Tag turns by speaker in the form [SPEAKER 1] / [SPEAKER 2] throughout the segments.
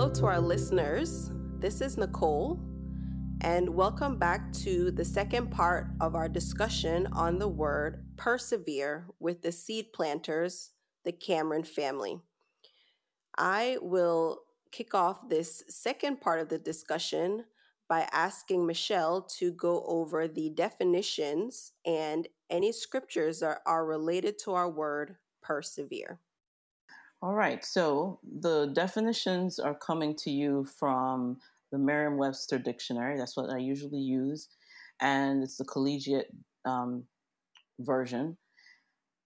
[SPEAKER 1] Hello to our listeners. This is Nicole, and welcome back to the second part of our discussion on the word persevere with the seed planters, the Cameron family. I will kick off this second part of the discussion by asking Michelle to go over the definitions and any scriptures that are related to our word persevere.
[SPEAKER 2] All right, so the definitions are coming to you from the Merriam Webster Dictionary. That's what I usually use, and it's the collegiate um, version.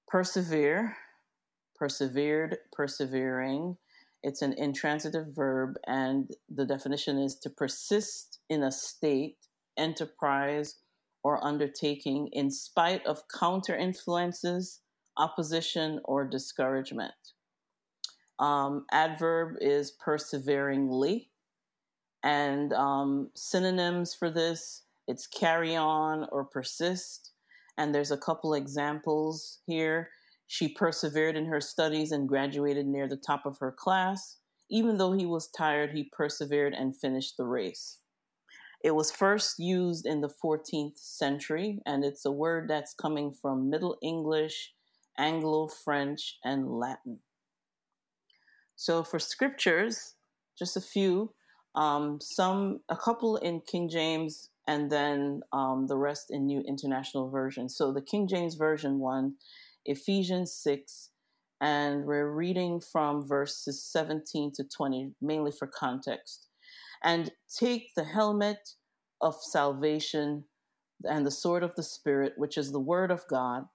[SPEAKER 2] Persevere, persevered, persevering. It's an intransitive verb, and the definition is to persist in a state, enterprise, or undertaking in spite of counter influences, opposition, or discouragement. Um, adverb is perseveringly. And um, synonyms for this, it's carry on or persist. And there's a couple examples here. She persevered in her studies and graduated near the top of her class. Even though he was tired, he persevered and finished the race. It was first used in the 14th century, and it's a word that's coming from Middle English, Anglo French, and Latin. So for scriptures, just a few, um, some, a couple in King James, and then um, the rest in New International Version. So the King James Version one, Ephesians 6, and we're reading from verses 17 to 20, mainly for context. And take the helmet of salvation and the sword of the Spirit, which is the word of God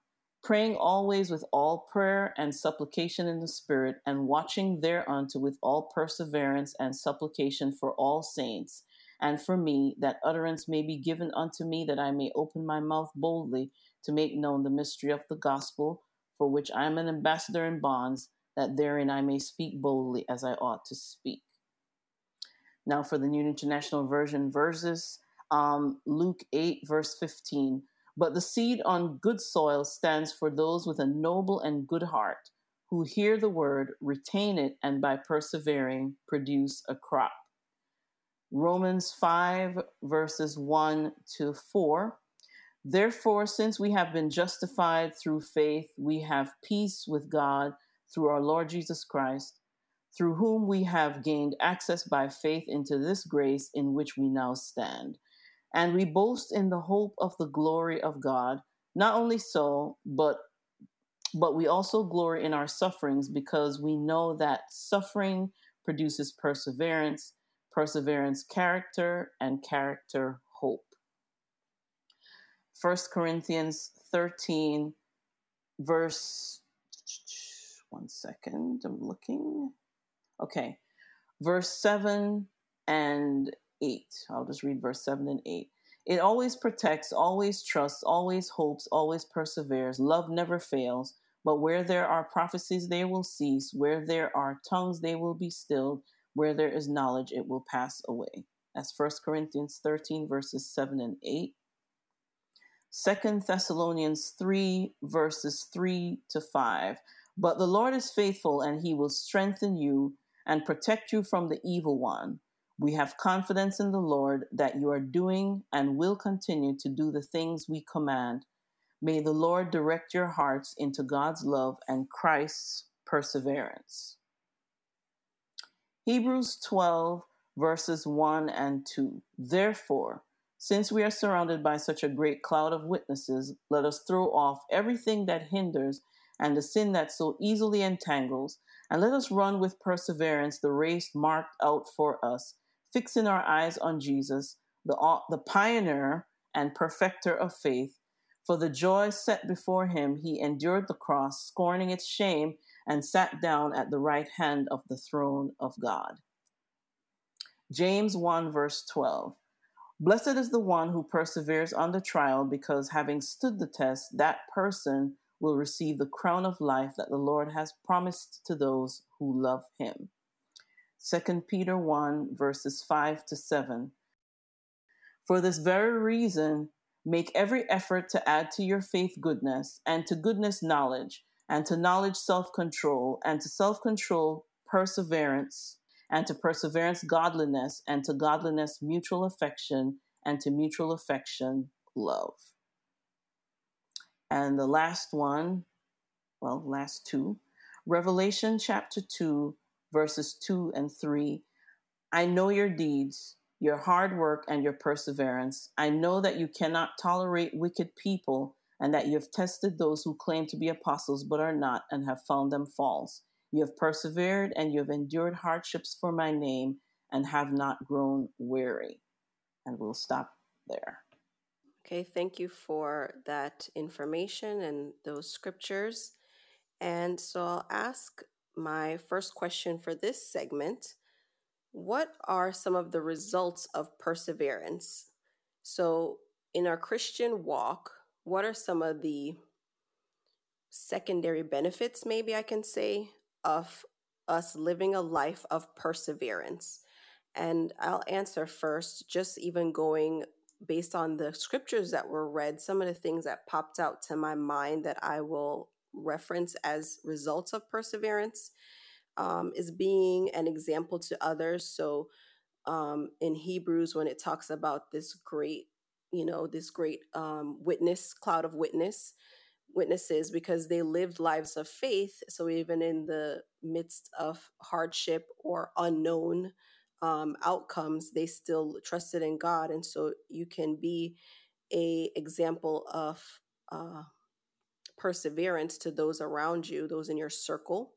[SPEAKER 2] praying always with all prayer and supplication in the Spirit, and watching thereunto with all perseverance and supplication for all saints, and for me, that utterance may be given unto me, that I may open my mouth boldly to make known the mystery of the gospel, for which I am an ambassador in bonds, that therein I may speak boldly as I ought to speak. Now, for the New International Version verses, um, Luke 8, verse 15. But the seed on good soil stands for those with a noble and good heart, who hear the word, retain it, and by persevering produce a crop. Romans 5, verses 1 to 4. Therefore, since we have been justified through faith, we have peace with God through our Lord Jesus Christ, through whom we have gained access by faith into this grace in which we now stand and we boast in the hope of the glory of God. Not only so, but but we also glory in our sufferings because we know that suffering produces perseverance, perseverance character, and character hope. 1 Corinthians 13 verse one second, I'm looking. Okay. Verse 7 and 8. I'll just read verse 7 and 8. It always protects, always trusts, always hopes, always perseveres. Love never fails. But where there are prophecies, they will cease. Where there are tongues, they will be stilled. Where there is knowledge, it will pass away. That's 1 Corinthians 13, verses 7 and 8. 2 Thessalonians 3, verses 3 to 5. But the Lord is faithful, and he will strengthen you and protect you from the evil one. We have confidence in the Lord that you are doing and will continue to do the things we command. May the Lord direct your hearts into God's love and Christ's perseverance. Hebrews 12, verses 1 and 2. Therefore, since we are surrounded by such a great cloud of witnesses, let us throw off everything that hinders and the sin that so easily entangles, and let us run with perseverance the race marked out for us fixing our eyes on Jesus, the, the pioneer and perfecter of faith. For the joy set before him, he endured the cross, scorning its shame, and sat down at the right hand of the throne of God. James 1, verse 12. Blessed is the one who perseveres under trial, because having stood the test, that person will receive the crown of life that the Lord has promised to those who love him. 2 Peter 1, verses 5 to 7. For this very reason, make every effort to add to your faith goodness, and to goodness knowledge, and to knowledge self control, and to self control perseverance, and to perseverance, godliness, and to godliness, mutual affection, and to mutual affection, love. And the last one, well, last two, Revelation chapter 2, verses 2 and 3. I know your deeds, your hard work, and your perseverance. I know that you cannot tolerate wicked people, and that you have tested those who claim to be apostles but are not, and have found them false. You have persevered, and you have endured hardships for my name, and have not grown weary. And we'll stop there.
[SPEAKER 1] Okay, thank you for that information and those scriptures. And so I'll ask my first question for this segment What are some of the results of perseverance? So, in our Christian walk, what are some of the secondary benefits, maybe I can say, of us living a life of perseverance? And I'll answer first, just even going based on the scriptures that were read, some of the things that popped out to my mind that I will reference as results of perseverance um, is being an example to others. So um, in Hebrews, when it talks about this great, you know, this great um, witness, cloud of witness, witnesses, because they lived lives of faith. So even in the midst of hardship or unknown um, outcomes, they still trusted in God, and so you can be a example of uh, perseverance to those around you, those in your circle.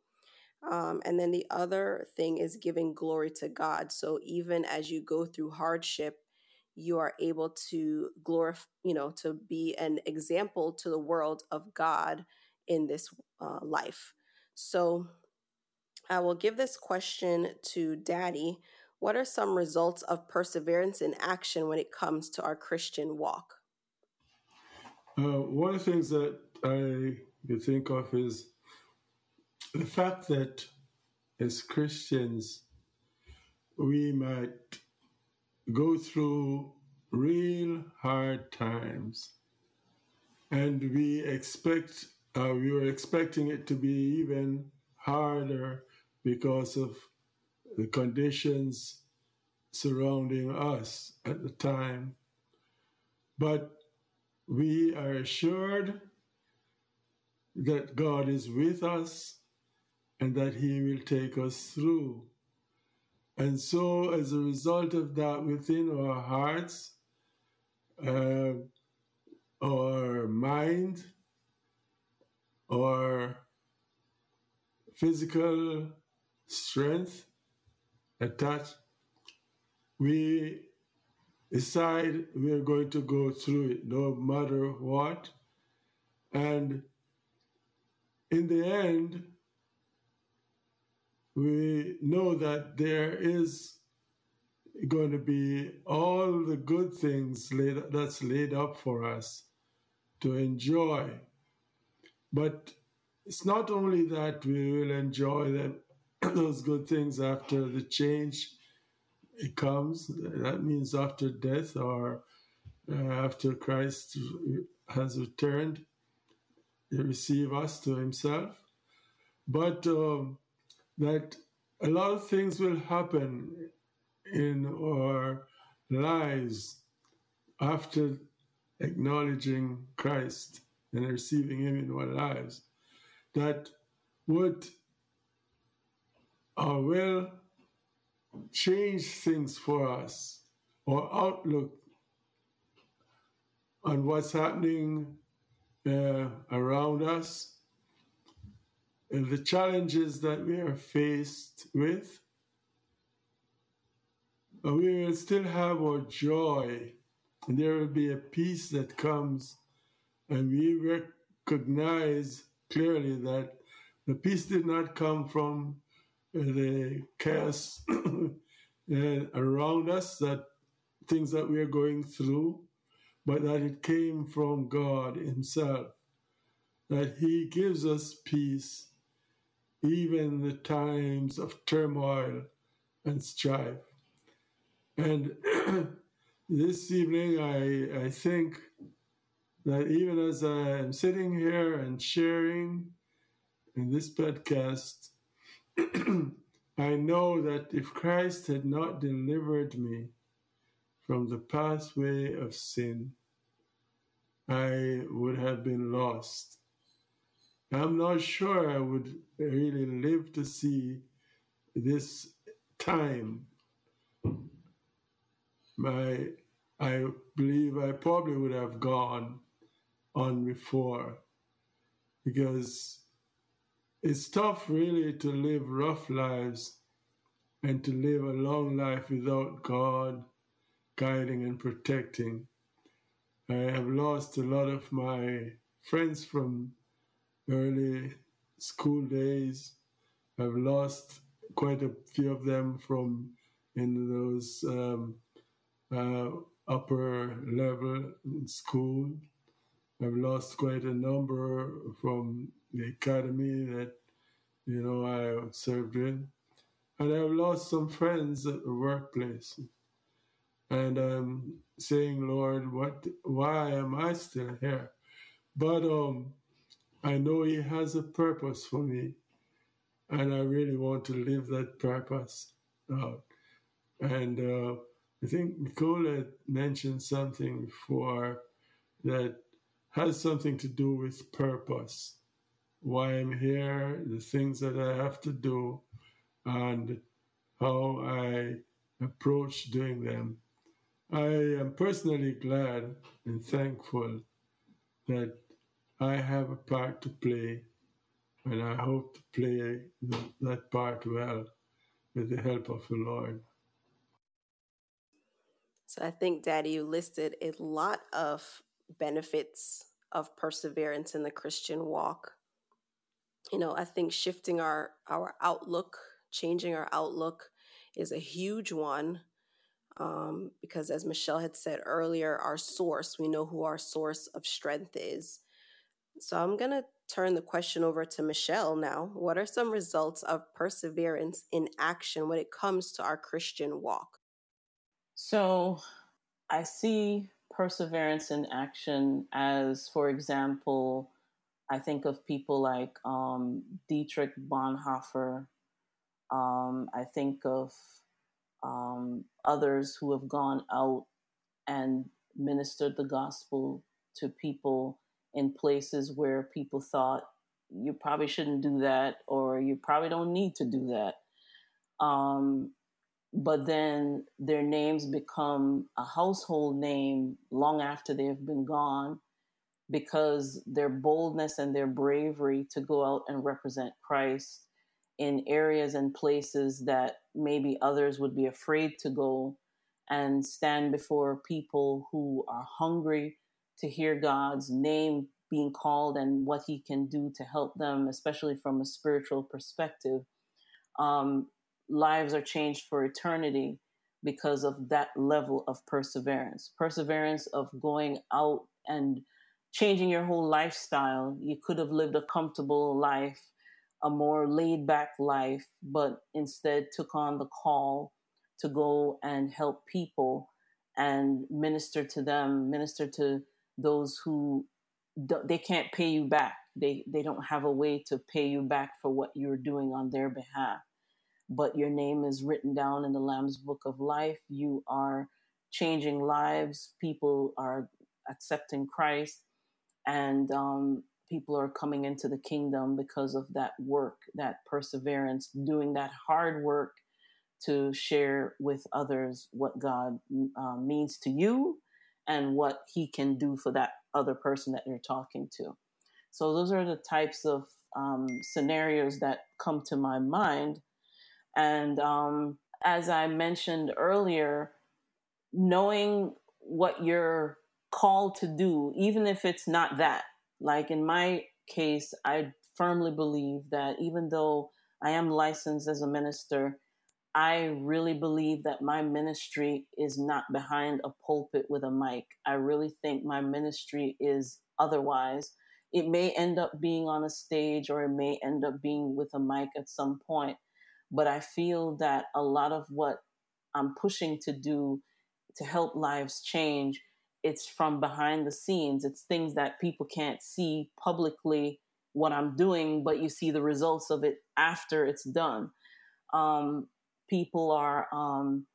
[SPEAKER 1] Um, and then the other thing is giving glory to God. So even as you go through hardship, you are able to glorify, you know, to be an example to the world of God in this uh, life. So I will give this question to Daddy. What are some results of perseverance in action when it comes to our Christian walk?
[SPEAKER 3] Uh, one of the things that I think of is the fact that as Christians, we might go through real hard times and we expect uh, we were expecting it to be even harder because of the conditions surrounding us at the time. But we are assured that God is with us and that He will take us through. And so, as a result of that, within our hearts, uh, our mind, our physical strength attached, we decide we are going to go through it no matter what. And in the end, we know that there is going to be all the good things laid, that's laid up for us to enjoy. But it's not only that we will enjoy them, those good things after the change it comes. That means after death or uh, after Christ has returned, receive us to himself. But um, that a lot of things will happen in our lives after acknowledging Christ and receiving Him in our lives that would uh, will change things for us or outlook on what's happening around us and the challenges that we are faced with. We will still have our joy, and there will be a peace that comes, and we recognize clearly that the peace did not come from uh, the chaos uh, around us, that things that we are going through, but that it came from God Himself, that He gives us peace even in the times of turmoil and strife. And this evening, I, I think that even as I am sitting here and sharing in this podcast, I know that if Christ had not delivered me from the pathway of sin, I would have been lost. I'm not sure I would really live to see this time. My, I believe I probably would have gone on before because it's tough really to live rough lives and to live a long life without God guiding and protecting. I have lost a lot of my friends from early school days. I've lost quite a few of them from in those um, uh, upper level school. I've lost quite a number from the academy that you know I served in, and I've lost some friends at the workplace. And I'm saying, Lord, what? Why am I still here? But um, I know He has a purpose for me, and I really want to live that purpose out. And uh, I think Nicole had mentioned something before that has something to do with purpose why I'm here, the things that I have to do, and how I approach doing them. I am personally glad and thankful that I have a part to play, and I hope to play that part well with the help of the Lord.
[SPEAKER 1] So I think, Daddy, you listed a lot of benefits of perseverance in the Christian walk you know i think shifting our our outlook changing our outlook is a huge one um, because as michelle had said earlier our source we know who our source of strength is. So i'm going to turn the question over to michelle now. What are some results of perseverance in action when it comes to our christian walk?
[SPEAKER 2] So i see perseverance in action as for example I think of people like um, Dietrich Bonhoeffer. Um, I think of um, others who have gone out and ministered the gospel to people in places where people thought you probably shouldn't do that or you probably don't need to do that. Um, but then their names become a household name long after they have been gone because their boldness and their bravery to go out and represent Christ in areas and places that maybe others would be afraid to go and stand before people who are hungry to hear God's name being called and what he can do to help them, especially from a spiritual perspective. Um, lives are changed for eternity because of that level of perseverance. Perseverance of going out and changing your whole lifestyle. You could have lived a comfortable life, a more laid back life, but instead took on the call to go and help people and minister to them, minister to those who they can't pay you back. They they don't have a way to pay you back for what you're doing on their behalf. But your name is written down in the Lamb's Book of Life. You are changing lives. People are accepting Christ and um, people are coming into the kingdom because of that work, that perseverance, doing that hard work to share with others what God uh, means to you and what He can do for that other person that you're talking to. So, those are the types of um, scenarios that come to my mind. And um, as I mentioned earlier, knowing what you're called to do, even if it's not that. Like in my case, I firmly believe that even though I am licensed as a minister, I really believe that my ministry is not behind a pulpit with a mic. I really think my ministry is otherwise. It may end up being on a stage or it may end up being with a mic at some point. But I feel that a lot of what I'm pushing to do to help lives change it's from behind the scenes. It's things that people can't see publicly what I'm doing, but you see the results of it after it's done. Um, people are um,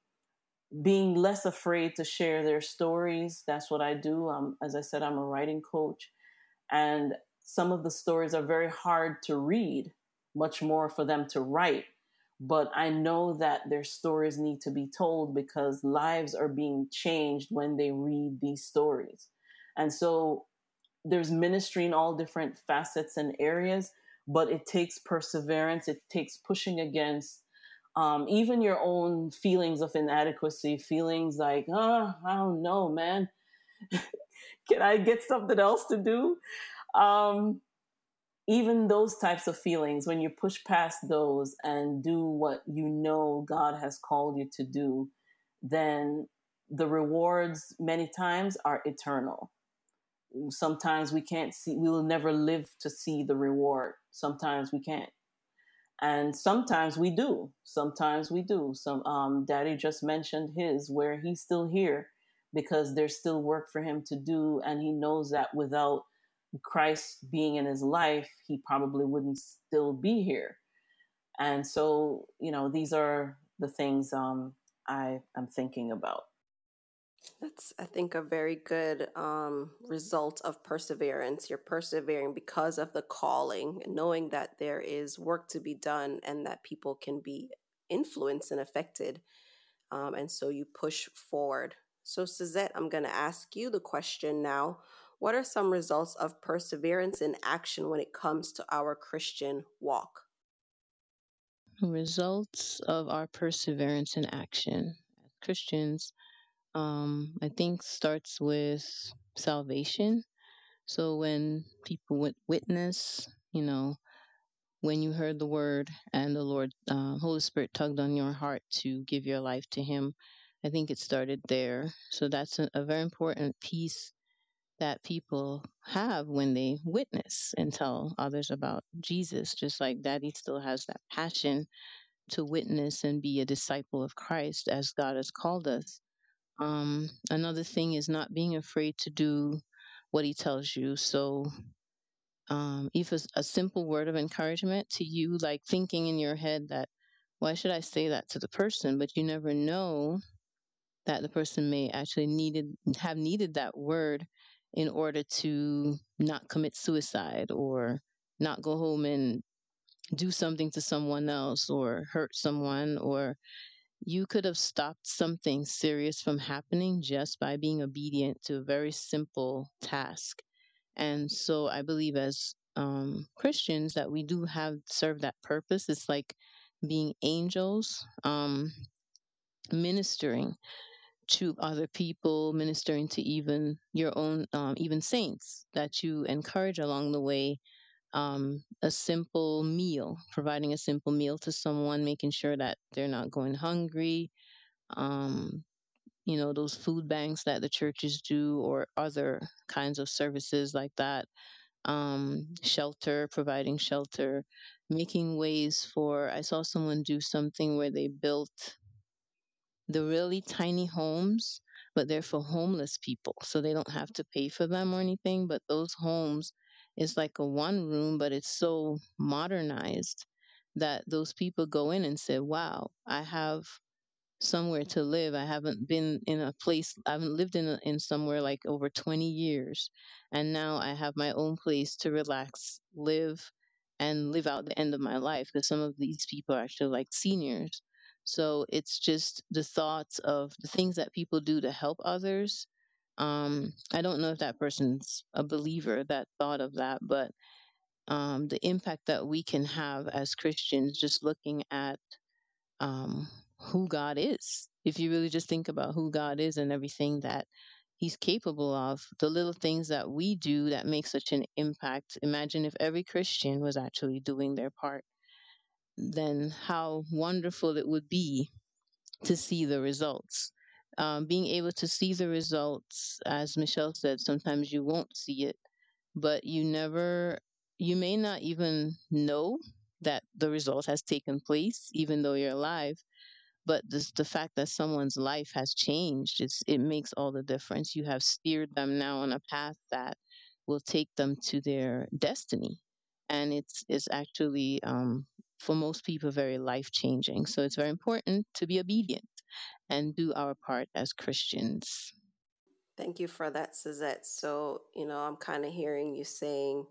[SPEAKER 2] being less afraid to share their stories. That's what I do. Um, as I said, I'm a writing coach. And some of the stories are very hard to read, much more for them to write. But I know that their stories need to be told because lives are being changed when they read these stories. And so there's ministry in all different facets and areas, but it takes perseverance, it takes pushing against um, even your own feelings of inadequacy, feelings like, oh, I don't know, man. Can I get something else to do? Um, even those types of feelings, when you push past those and do what you know God has called you to do, then the rewards many times are eternal. Sometimes we can't see, we will never live to see the reward. Sometimes we can't and sometimes we do sometimes we do some um, daddy just mentioned his where he's still here because there's still work for him to do and he knows that without christ being in his life he probably wouldn't still be here and so you know these are the things um, i am thinking about
[SPEAKER 1] that's, I think, a very good um, result of perseverance. You're persevering because of the calling, knowing that there is work to be done and that people can be influenced and affected. Um, and so you push forward. So, Suzette, I'm going to ask you the question now. What are some results of perseverance in action when it comes to our Christian walk?
[SPEAKER 4] Results of our perseverance in action. As Christians, um, I think starts with salvation. So when people would witness, you know, when you heard the word and the Lord, uh, Holy Spirit tugged on your heart to give your life to Him, I think it started there. So that's a, a very important piece that people have when they witness and tell others about Jesus, just like Daddy still has that passion to witness and be a disciple of Christ as God has called us. Um, another thing is not being afraid to do what he tells you. So, um, if a simple word of encouragement to you, like thinking in your head that, why should I say that to the person? But you never know that the person may actually needed have needed that word in order to not commit suicide or not go home and do something to someone else or hurt someone or you could have stopped something serious from happening just by being obedient to a very simple task. And so I believe as um, Christians that we do have serve that purpose. It's like being angels, um, ministering to other people, ministering to even your own, um, even saints that you encourage along the way um, a simple meal, providing a simple meal to someone, making sure that they're not going hungry. Um, you know, those food banks that the churches do, or other kinds of services like that. Um, shelter, providing shelter, making ways for. I saw someone do something where they built the really tiny homes, but they're for homeless people. So they don't have to pay for them or anything. But those homes is like a one room, but it's so modernized that those people go in and say, wow, I have somewhere to live. I haven't been in a place, I haven't lived in, a, in somewhere like over 20 years. And now I have my own place to relax, live, and live out the end of my life because some of these people are actually like seniors. So it's just the thoughts of the things that people do to help others um, I don't know if that person's a believer that thought of that, but um, the impact that we can have as Christians just looking at um, who God is. If you really just think about who God is and everything that He's capable of, the little things that we do that make such an impact. Imagine if every Christian was actually doing their part, then how wonderful it would be to see the results um, being able to see the results, as Michelle said, sometimes you won't see it, but you never, you may not even know that the result has taken place, even though you're alive. But this, the fact that someone's life has changed, it makes all the difference. You have steered them now on a path that will take them to their destiny. And it's, it's actually um, for most people very life changing. So it's very important to be obedient and do our part as Christians.
[SPEAKER 1] Thank you for that, Suzette. So, you know, I'm kind of hearing you saying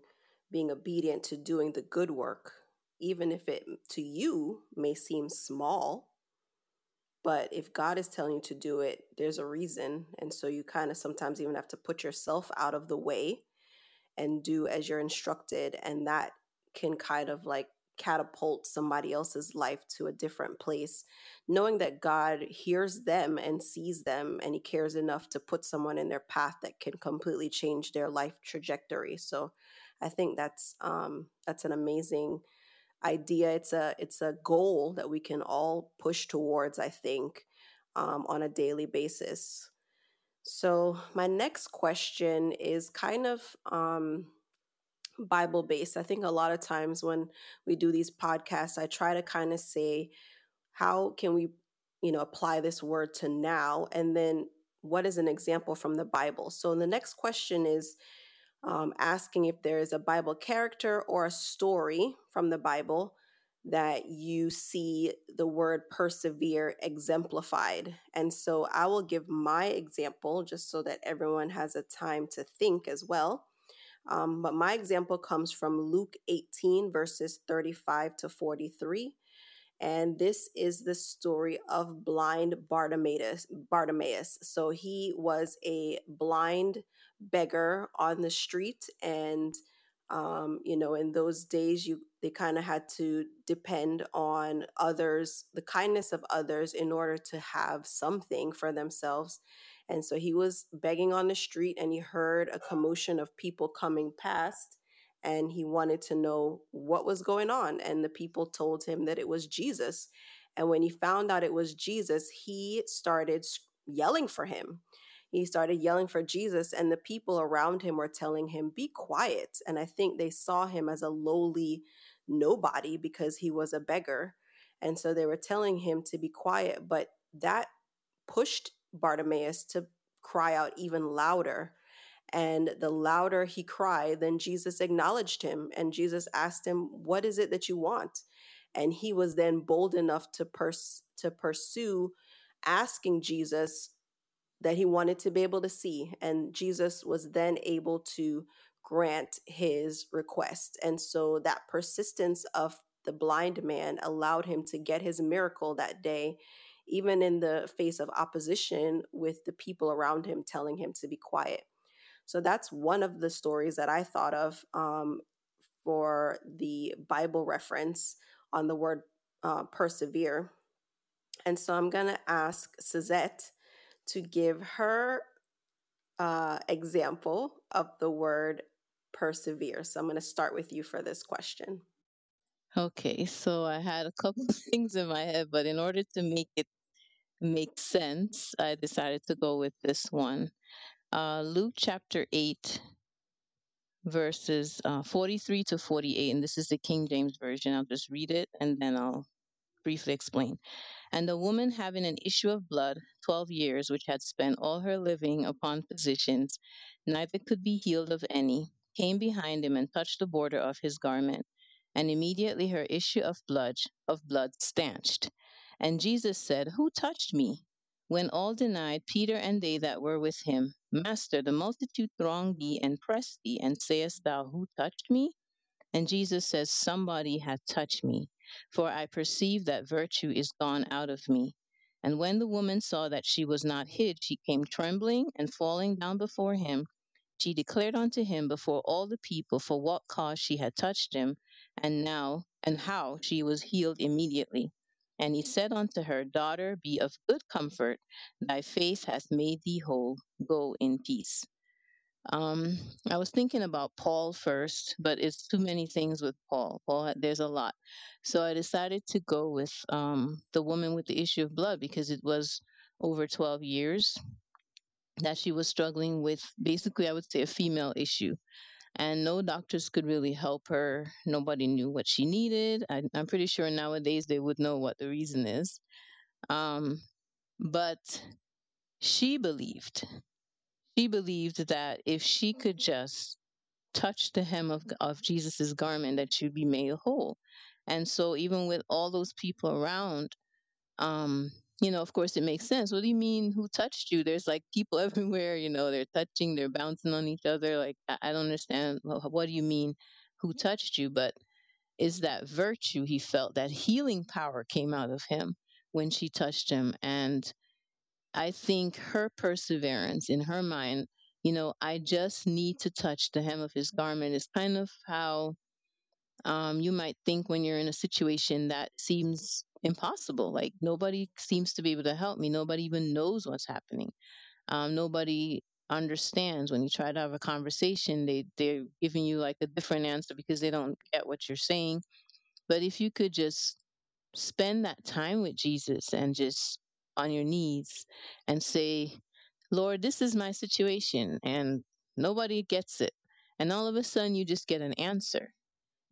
[SPEAKER 1] being obedient to doing the good work, even if it to you may seem small. But if God is telling you to do it, there's a reason. And so you kind of sometimes even have to put yourself out of the way and do as you're instructed. And that can kind of like catapult somebody else's life to a different place, knowing that God hears them and sees them and He cares enough to put someone in their path that can completely change their life trajectory. So I think that's um, that's an amazing idea. It's a it's a goal that we can all push towards. I think um, on a daily basis. So my next question is kind of um, Bible based. I think a lot of times when we do these podcasts, I try to kind of say, how can we, you know, apply this word to now? And then what is an example from the Bible? So the next question is um, asking if there is a Bible character or a story from the Bible that you see the word persevere exemplified. And so I will give my example just so that everyone has a time to think as well. Um, but my example comes from Luke 18, verses 35 to 43. And this is the story of blind Bartimaeus. Bartimaeus. So he was a blind beggar on the street, and um, you know, in those days, you they kind of had to depend on others, the kindness of others, in order to have something for themselves. And so he was begging on the street and he heard a commotion of people coming past and he wanted to know what was going on. And the people told him that it was Jesus. And when he found out it was Jesus, he started yelling for him. He started yelling for Jesus, and the people around him were telling him, Be quiet. And I think they saw him as a lowly nobody because he was a beggar. And so they were telling him to be quiet. But that pushed Bartimaeus to cry out even louder. And the louder he cried, then Jesus acknowledged him. And Jesus asked him, What is it that you want? And he was then bold enough to, pers- to pursue asking Jesus that he wanted to be able to see. And Jesus was then able to grant his request. And so that persistence of the blind man allowed him to get his miracle that day even in the face of opposition with the people around him telling him to be quiet. So that's one of the stories that I thought of um, for the Bible reference on the word uh, persevere. And so I'm going to ask Suzette to give her uh, example of the word persevere. So I'm going to start with you for this question.
[SPEAKER 4] Okay, so I had a couple things in my head, but in order to make it makes sense, I decided to go with this one. Uh, Luke chapter 8, verses uh, 43 to 48. And this is the King James Version. I'll just read it and then I'll briefly explain. And the woman having an issue of blood, 12 years, which had spent all her living upon physicians, neither could be healed of any, came behind him and touched the border of his garment. And immediately her issue of blood, of blood stanched. And Jesus said, Who touched me? When all denied, Peter and they that were with him, Master, the multitude throng thee and press thee, and sayest thou, Who touched me? And Jesus says, Somebody hath touched me, for I perceive that virtue is gone out of me. And when the woman saw that she was not hid, she came trembling and falling down before him. She declared unto him before all the people for what cause she had touched him, and now and how she was healed immediately. And he said unto her, Daughter, be of good comfort. Thy faith hath made thee whole. Go in peace. Um, I was thinking about Paul first, but it's too many things with Paul. Paul, there's a lot. So I decided to go with um, the woman with the issue of blood because it was over 12 years that she was struggling with basically, I would say, a female issue and no doctors could really help her. Nobody knew what she needed. I, am pretty sure nowadays they would know what the reason is. Um, but she believed, she believed that if she could just touch the hem of, of Jesus's garment, that she'd be made whole. And so even with all those people around, um, you know, of course it makes sense. What do you mean who touched you? There's like people everywhere, you know, they're touching, they're bouncing on each other. Like, I, don't understand. What do you mean who touched you? But is that virtue he felt, that healing power came out of him when she touched him. And I think her perseverance in her mind, you know, I just need to touch the hem of his garment is kind of how um, you might think when you're in a situation that seems impossible. Like nobody seems to be able to help me. Nobody even knows what's happening. Um, nobody understands when you try to have a conversation. They they're giving you like a different answer because they don't get what you're saying. But if you could just spend that time with Jesus and just on your knees and say, Lord, this is my situation and nobody gets it. And all of a sudden you just get an answer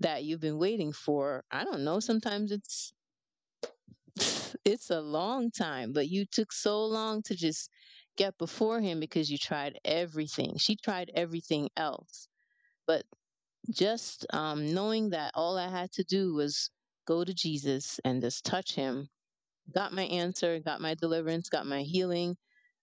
[SPEAKER 4] that you've been waiting for. I don't know, sometimes it's it's a long time, but you took so long to just get before him because you tried everything. She tried everything else. But just um, knowing that all I had to do was go to Jesus and just touch him, got my answer, got my deliverance, got my healing.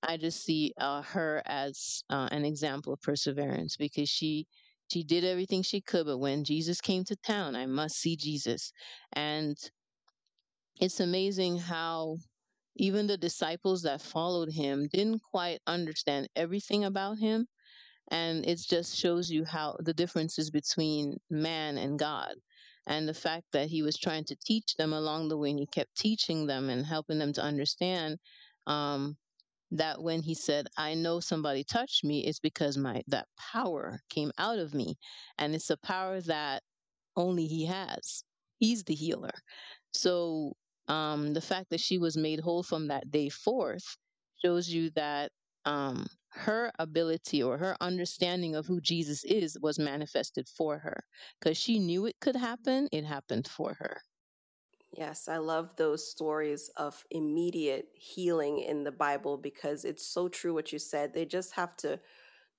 [SPEAKER 4] I just see uh, her as uh, an example of perseverance because she she did everything she could, but when Jesus came to town, I must see Jesus. And it's amazing how even the disciples that followed him didn't quite understand everything about him. And it just shows you how the differences between man and God. And the fact that he was trying to teach them along the way, and he kept teaching them and helping them to understand um, that when he said, I know somebody touched me, it's because my that power came out of me. And it's a power that only he has. He's the healer. So um, the fact that she was made whole from that day forth shows you that um, her ability or her understanding of who Jesus is was manifested for her because she knew it could happen. It happened for her.
[SPEAKER 1] Yes, I love those stories of immediate healing in the Bible because it's so true what you said. They just have to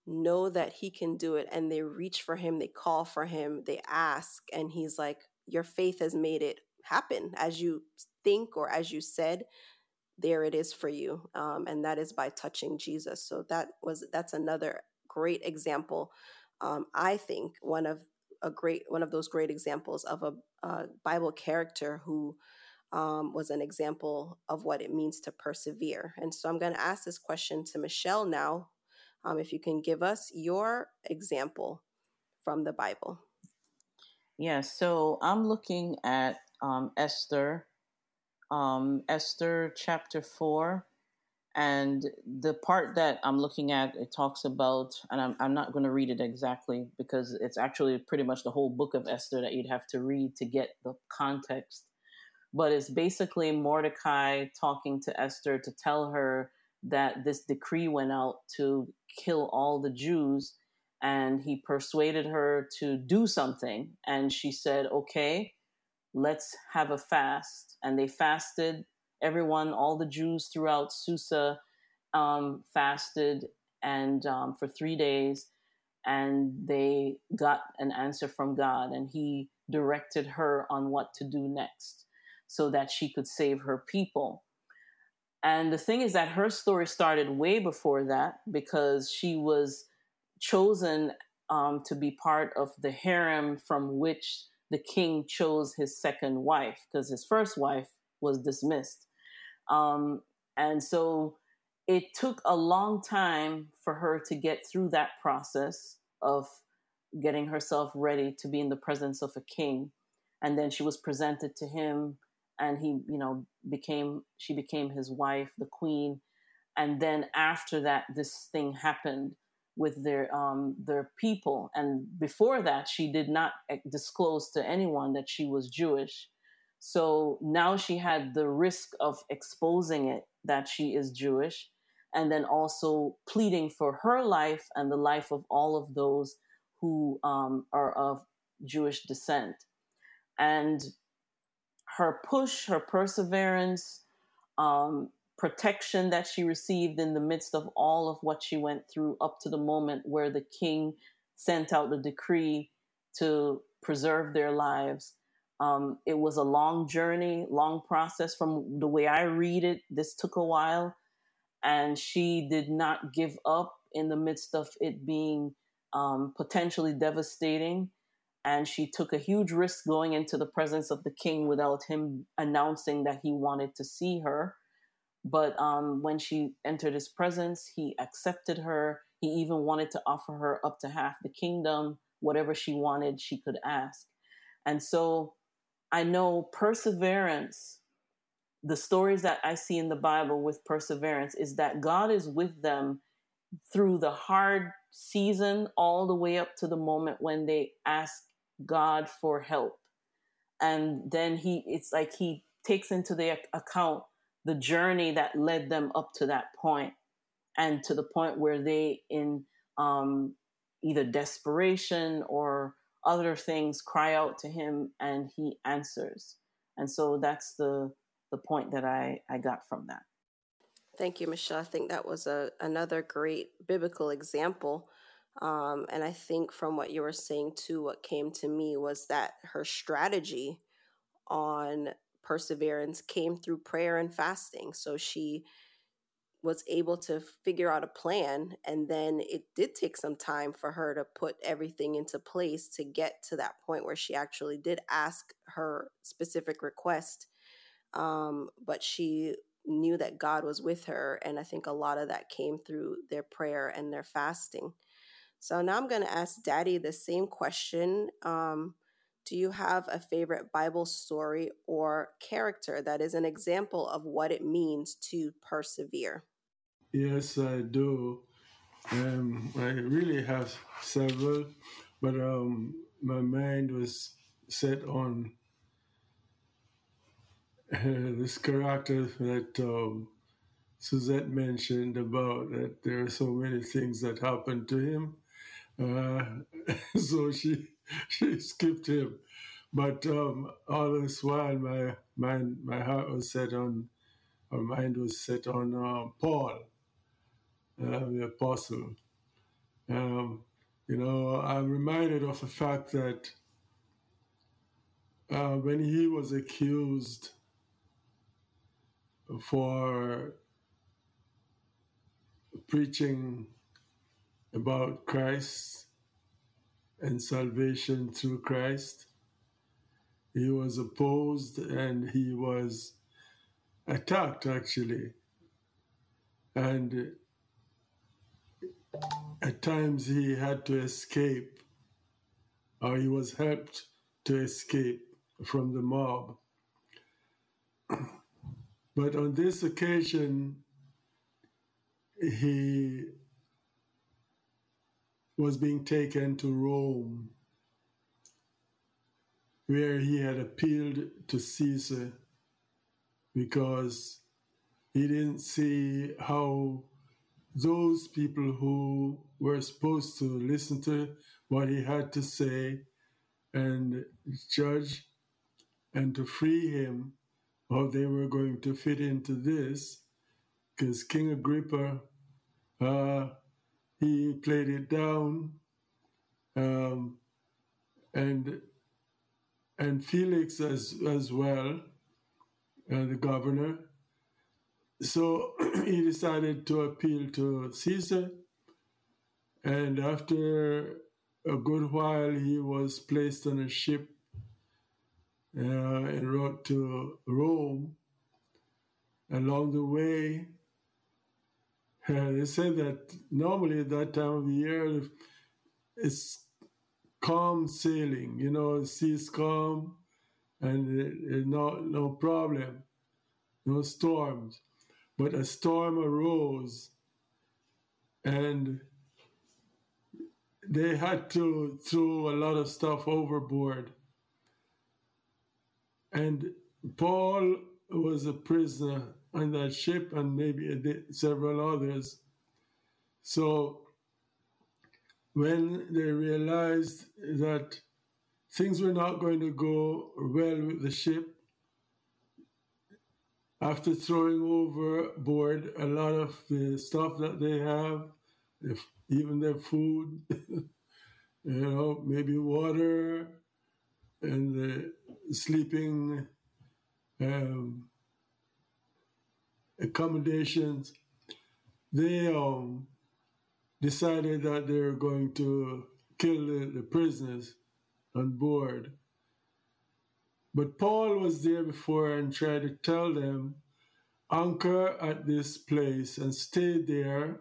[SPEAKER 1] know that He can do it and they reach for Him, they call for Him, they ask, and He's like, Your faith has made it happen as you think or as you said. There it is for you, um, and that is by touching Jesus. So that was that's another great example. Um, I think one of a great one of those great examples of a, a Bible character who um, was an example of what it means to persevere. And so I'm going to ask this question to Michelle now. Um, if you can give us your example from the Bible.
[SPEAKER 2] Yeah, so I'm looking at um, Esther, um, Esther chapter 4, and the part that I'm looking at, it talks about, and I'm, I'm not going to read it exactly because it's actually pretty much the whole book of Esther that you'd have to read to get the context. But it's basically Mordecai talking to Esther to tell her that this decree went out to kill all the Jews. And he persuaded her to do something. And she said, okay, let's have a fast. And they fasted everyone, all the Jews throughout Susa, um, fasted and um, for three days, and they got an answer from God, and He directed her on what to do next, so that she could save her people. And the thing is that her story started way before that because she was chosen um, to be part of the harem from which the king chose his second wife because his first wife was dismissed. Um, and so it took a long time for her to get through that process of getting herself ready to be in the presence of a king. And then she was presented to him and he, you know, became, she became his wife, the queen. And then after that, this thing happened with their um, their people. And before that, she did not eh, disclose to anyone that she was Jewish. So now she had the risk of exposing it that she is Jewish and then also pleading for her life and the life of all of those who um, are of Jewish descent. And her push, her perseverance, um, protection that she received in the midst of all of what she went through up to the moment where the king sent out the decree to preserve their lives Um, it was a long journey, long process. From the way I read it, this took a while, and she did not give up in the midst of it being um, potentially devastating. And she took a huge risk going into the presence of the king without him announcing that he wanted to see her. But um, when she entered his presence, he accepted her. He even wanted to offer her up to half the kingdom, whatever she wanted, she could ask. And so I know perseverance, the stories that I see in the Bible with perseverance is that God is with them through the hard season all the way up to the moment when they ask God for help. And then he it's like he takes into the account the journey that led them up to that point and to the point where they in um, either desperation or other things cry out to him and he answers and so that's the the point that i i got from that
[SPEAKER 1] Thank you, Michelle. I think that was a another great biblical example. Um, and I think from what you were saying too, what came to me was that her strategy on perseverance came through prayer and fasting. So she was able to figure out a plan and then it did take some time for her to put everything into place to get to that point where she actually did ask her specific request um, but she knew that god was with her and i think a lot of that came through their prayer and their fasting so now i'm going to ask daddy the same question um, do you have a favorite bible story or character that is an example of what it means to persevere
[SPEAKER 3] Yes, I do. Um, I really have several, but um, my mind was set on uh, this character that um, Suzette mentioned about that there are so many things that happened to him. Uh, so she she skipped him. But um, all this while, my mind, my heart was set on, or mind was set on uh, Paul uh, the apostle. Um, you know, I'm reminded of the fact that uh, when he was accused for preaching about Christ and salvation through Christ, he was opposed and he was attacked actually. And at times he had to escape, or he was helped to escape from the mob. But on this occasion, he was being taken to Rome, where he had appealed to Caesar because he didn't see how those people who were supposed to listen to what he had to say and judge and to free him, how they were going to fit into this, because King Agrippa, uh, he played it down, um, and and Felix as as well, uh, the governor, so he decided to appeal to Caesar, and after a good while, he was placed on a ship uh, route to Rome. Along the way, they say that normally at that time of the year, it's calm sailing, you know, the sea's calm and it no, no problem, no storms. But a storm arose and they had to throw a lot of stuff overboard. And Paul was a prisoner on that ship and maybe several others. So when they realized that things were not going to go well with the ship, after throwing overboard a lot of the stuff that they have, even their food, you know, maybe water and the sleeping um, accommodations, they um, decided that they were going to kill the, the prisoners on board. But Paul was there before and tried to tell them, anchor at this place and stay there,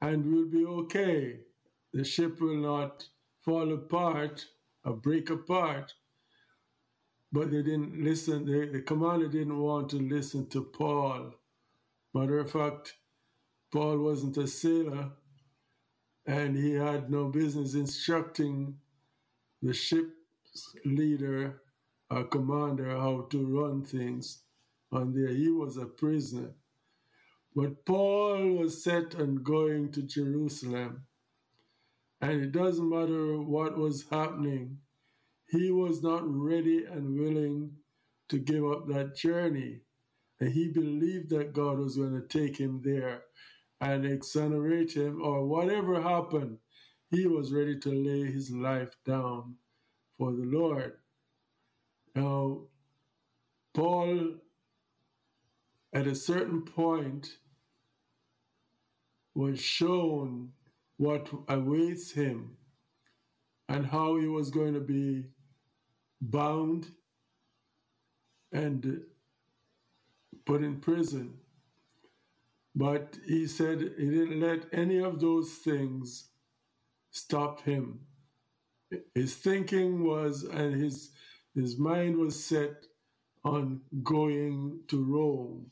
[SPEAKER 3] and we'll be okay. The ship will not fall apart or break apart. But they didn't listen, the, the commander didn't want to listen to Paul. Matter of fact, Paul wasn't a sailor and he had no business instructing the ship's leader or commander how to run things And there. He was a prisoner. But Paul was set on going to Jerusalem. And it doesn't matter what was happening, he was not ready and willing to give up that journey. And he believed that God was going to take him there and exonerate him, or whatever happened, he was ready to lay his life down for the Lord. Now, Paul, at a certain point, was shown what awaits him and how he was going to be bound and put in prison. But he said he didn't let any of those things stop him. His thinking was, and his, his mind was set on going to Rome.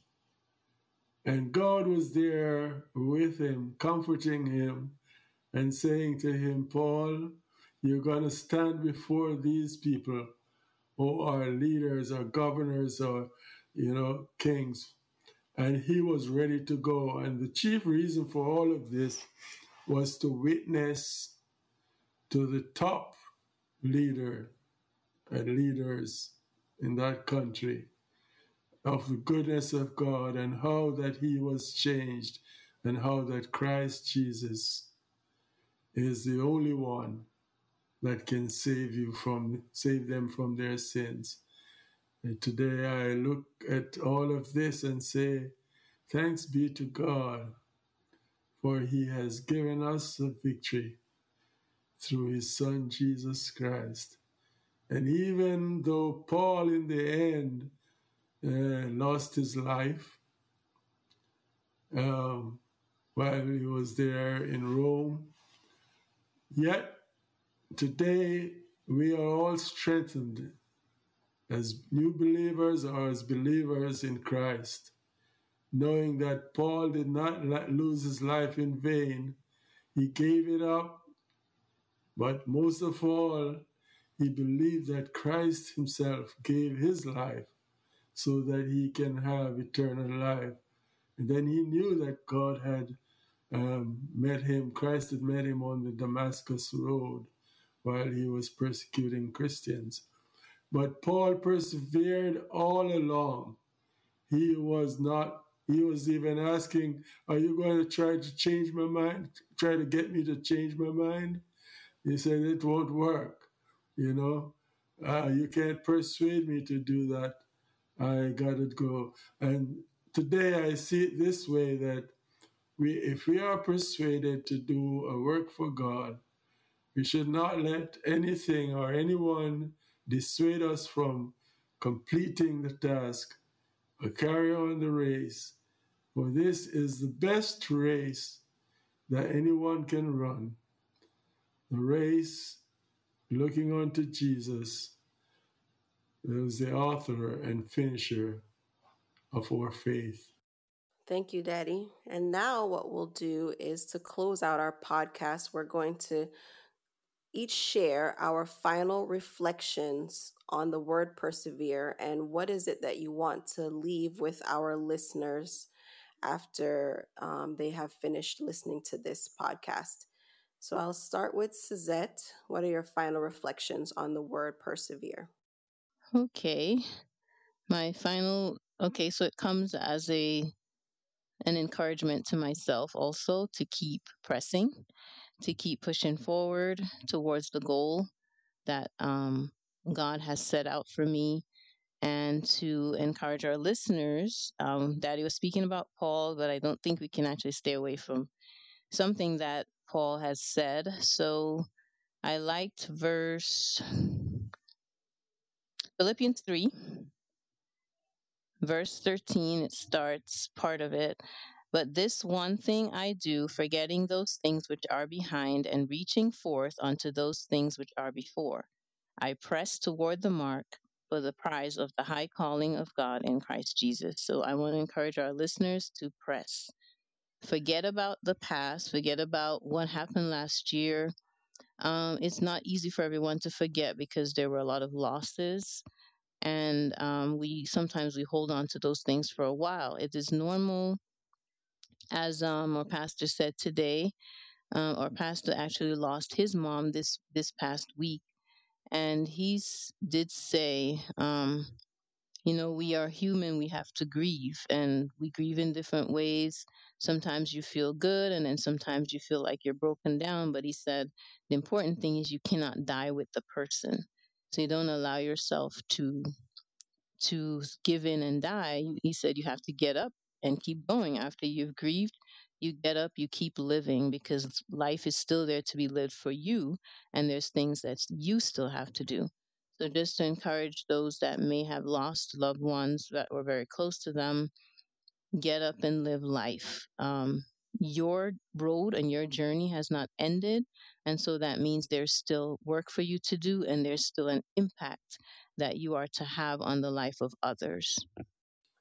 [SPEAKER 3] And God was there with him, comforting him and saying to him, Paul, you're going to stand before these people who are leaders or governors or, you know, kings. And he was ready to go. And the chief reason for all of this was to witness to the top leader and leaders in that country of the goodness of God and how that he was changed and how that Christ Jesus is the only one that can save you from save them from their sins. And today I look at all of this and say, thanks be to God, for he has given us the victory through his son Jesus Christ. And even though Paul in the end uh, lost his life um, while he was there in Rome, yet today we are all strengthened as new believers or as believers in Christ, knowing that Paul did not lose his life in vain. He gave it up, but most of all, he believed that Christ himself gave his life so that he can have eternal life. And then he knew that God had um, met him, Christ had met him on the Damascus Road while he was persecuting Christians. But Paul persevered all along. He was not, he was even asking, Are you going to try to change my mind? Try to get me to change my mind? He said, It won't work. You know, uh, you can't persuade me to do that. I got to go. And today I see it this way that we, if we are persuaded to do a work for God, we should not let anything or anyone dissuade us from completing the task or carry on the race. For this is the best race that anyone can run. The race looking unto Jesus, who is the author and finisher of our faith.
[SPEAKER 1] Thank you, Daddy. And now, what we'll do is to close out our podcast, we're going to each share our final reflections on the word persevere and what is it that you want to leave with our listeners after um, they have finished listening to this podcast. So I'll start with Suzette. What are your final reflections on the word persevere?
[SPEAKER 4] Okay. My final okay, so it comes as a an encouragement to myself also to keep pressing to keep pushing forward towards the goal that um, God has set out for me and to encourage our listeners. Um, Daddy was speaking about Paul, but I don't think we can actually stay away from something that Paul has said. So I liked verse Philippians 3, verse 13. It starts part of it. But this one thing I do, forgetting those things which are behind and reaching forth unto those things which are before. I press toward the mark for the prize of the high calling of God in Christ Jesus. So I want to encourage our listeners to press. Forget about the past, forget about what happened last year. Um, it's not easy for everyone to forget because there were a lot of losses and um, we sometimes we hold on to those things for a while it is normal as um, our pastor said today um, our pastor actually lost his mom this this past week and he did say um, you know we are human we have to grieve and we grieve in different ways. Sometimes you feel good and then sometimes you feel like you're broken down but he said the important thing is you cannot die with the person. So you don't allow yourself to to give in and die. He said you have to get up and keep going after you've grieved you get up you keep living because life is still there to be lived for you and there's things that you still have to do so just to encourage those that may have lost loved ones that were very close to them, get up and live life. Um, your road and your journey has not ended. And so that means there's still work for you to do and there's still an impact that you are to have on the life of others.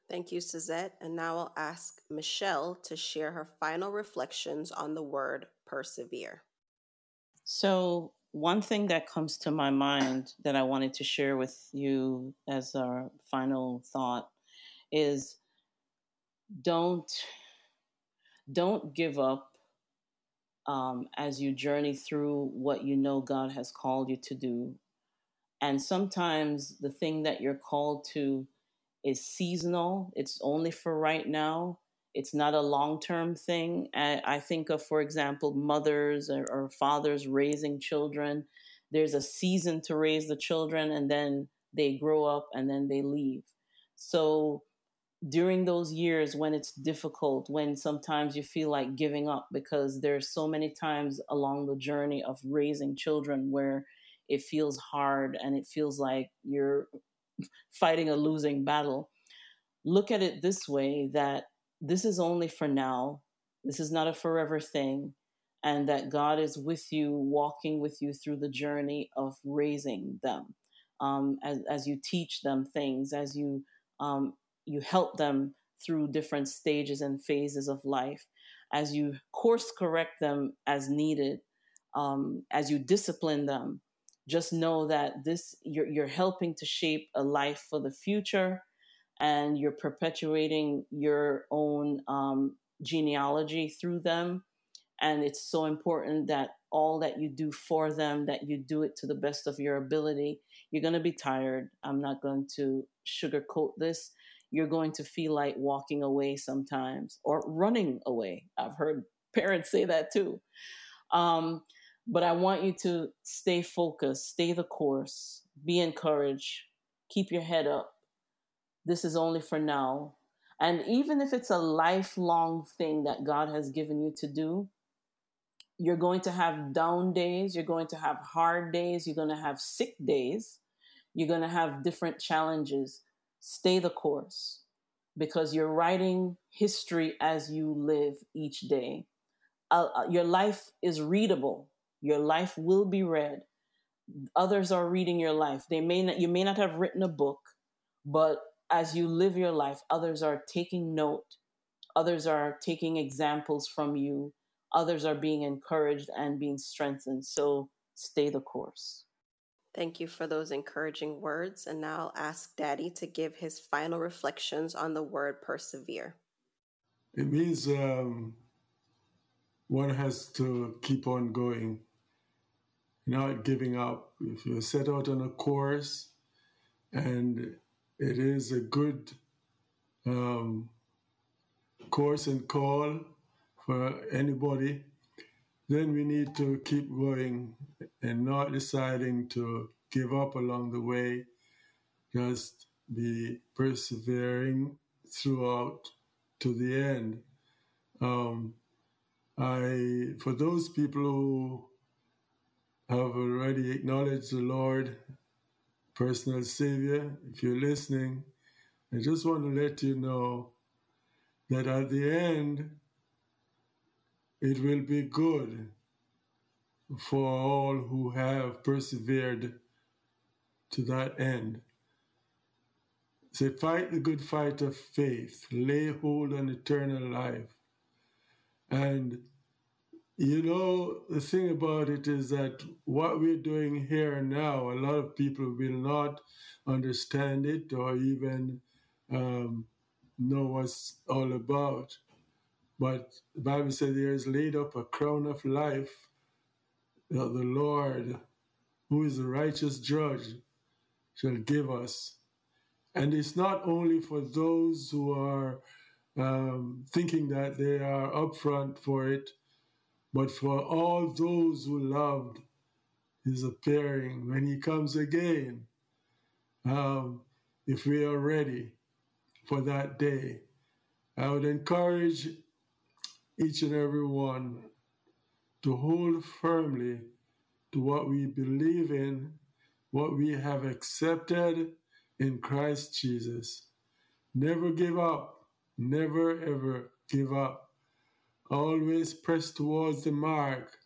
[SPEAKER 1] Thank you, Suzette. And now I'll ask Michelle to share her final reflections on the word persevere.
[SPEAKER 2] So, one thing that comes to my mind that I wanted to share with you as our final thought is don't don't give up um, as you journey through what you know God has called you to do. And sometimes the thing that you're called to is seasonal. It's only for right now. It's not a long term thing. I think of, for example, mothers or, or fathers raising children. There's a season to raise the children, and then they grow up and then they leave. So during those years when it's difficult, when sometimes you feel like giving up, because there's so many times along the journey of raising children where it feels hard and it feels like you're fighting a losing battle. Look at it this way that this is only for now. This is not a forever thing. And that God is with you, walking with you through the journey of raising them. Um, as, as you teach them things, as you um, you help them through different stages and phases of life, as you course correct them as needed, um, as you discipline them. Just know that this you're, you're helping to shape a life for the future and you're perpetuating your own um, genealogy through them. And it's so important that all that you do for them, that you do it to the best of your ability. You're going to be tired. I'm not going to sugarcoat this. You're going to feel like walking away sometimes or running away. I've heard parents say that too. Um, but I want you to stay focused, stay the course, be encouraged, keep your head up, this is only for now. And even if it's a lifelong thing that God has given you to do, you're going to have down days, you're going to have hard days, you're going to have sick days, you're going to have different challenges. Stay the course because you're writing history as you live each day. Uh, uh your life is readable. Your life will be read. Others are reading your life. They may not, you may not have written a book, but as you live your life, others are taking note, others are taking examples from you, others are being encouraged and being strengthened. So stay the course.
[SPEAKER 1] Thank you for those encouraging words. And now I'll ask Daddy to give his final reflections on the word persevere.
[SPEAKER 3] It means um, one has to keep on going, not giving up. If you set out on a course and it is a good um, course and call for anybody, then we need to keep going and not deciding to give up along the way. Just be persevering throughout to the end. Um, I, for those people who have already acknowledged the Lord, personal Savior, if you're listening, I just want to let you know that at the end, it will be good for all who have persevered to that end. Say, fight the good fight of faith, lay hold on eternal life. And you know, the thing about it is that what we're doing here now, a lot of people will not understand it or even um, know what's all about. But the Bible says there is laid up a crown of life that the Lord, who is a righteous judge, shall give us. And it's not only for those who are um, thinking that they are upfront for it, but for all those who loved his appearing when he comes again, um, if we are ready for that day, I would encourage each and every one to hold firmly to what we believe in, what we have accepted in Christ Jesus. Never give up, never ever give up always press towards the mark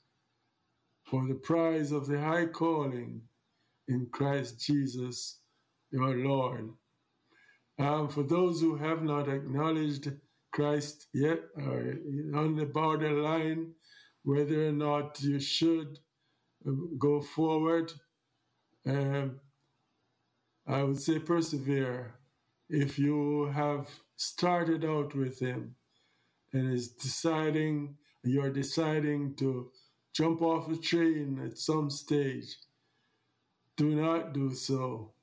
[SPEAKER 3] for the prize of the high calling in Christ Jesus, your Lord. Um, for those who have not acknowledged Christ yet, or on the borderline, whether or not you should um, go forward, um, I would say persevere. If you have started out with Him, and is deciding, you're deciding to jump off a train at some stage, do not do so.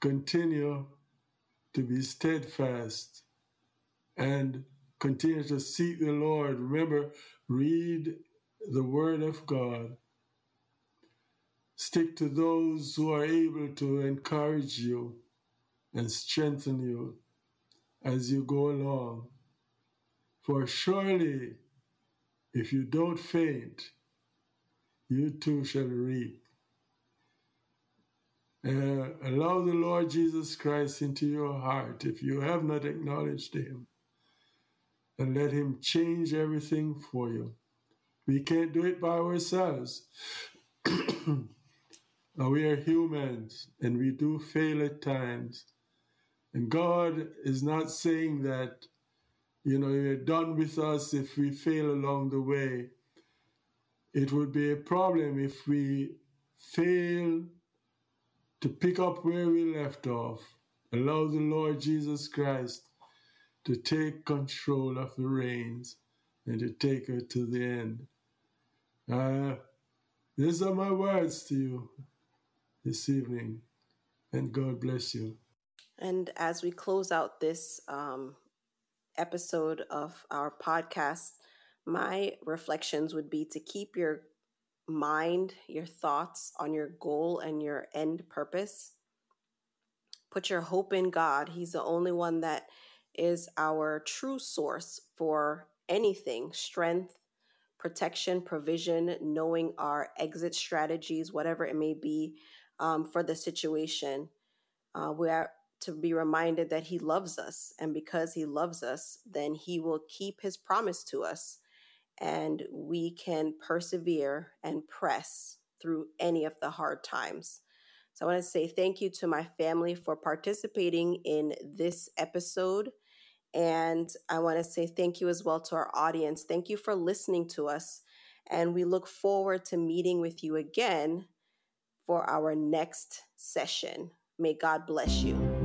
[SPEAKER 3] Continue to be steadfast and continue to seek the Lord. Remember, read the Word of God. Stick to those who are able to encourage you and strengthen you as you go along. For surely, if you don't faint, you too shall reap. Uh, allow the Lord Jesus Christ into your heart if you have not acknowledged Him, and let Him change everything for you. We can't do it by ourselves. we are humans and we do fail at times. And God is not saying that you know, you're done with us if we fail along the way. It would be a problem if we fail to pick up where we left off. Allow the Lord Jesus Christ to take control of the reins and to take her to the end. Uh, these are my words to you this evening, and God bless you.
[SPEAKER 1] And as we close out this um, episode of our podcast, my reflections would be to keep your mind, your thoughts on your goal and your end purpose. Put your hope in God. He's the only one that is our true source for anything strength, protection, provision, knowing our exit strategies, whatever it may be um, for the situation. Uh, we are to be reminded that He loves us. And because He loves us, then He will keep His promise to us. And we can persevere and press through any of the hard times. So I want to say thank you to my family for participating in this episode. And I want to say thank you as well to our audience. Thank you for listening to us. And we look forward to meeting with you again for our next session. May God bless you.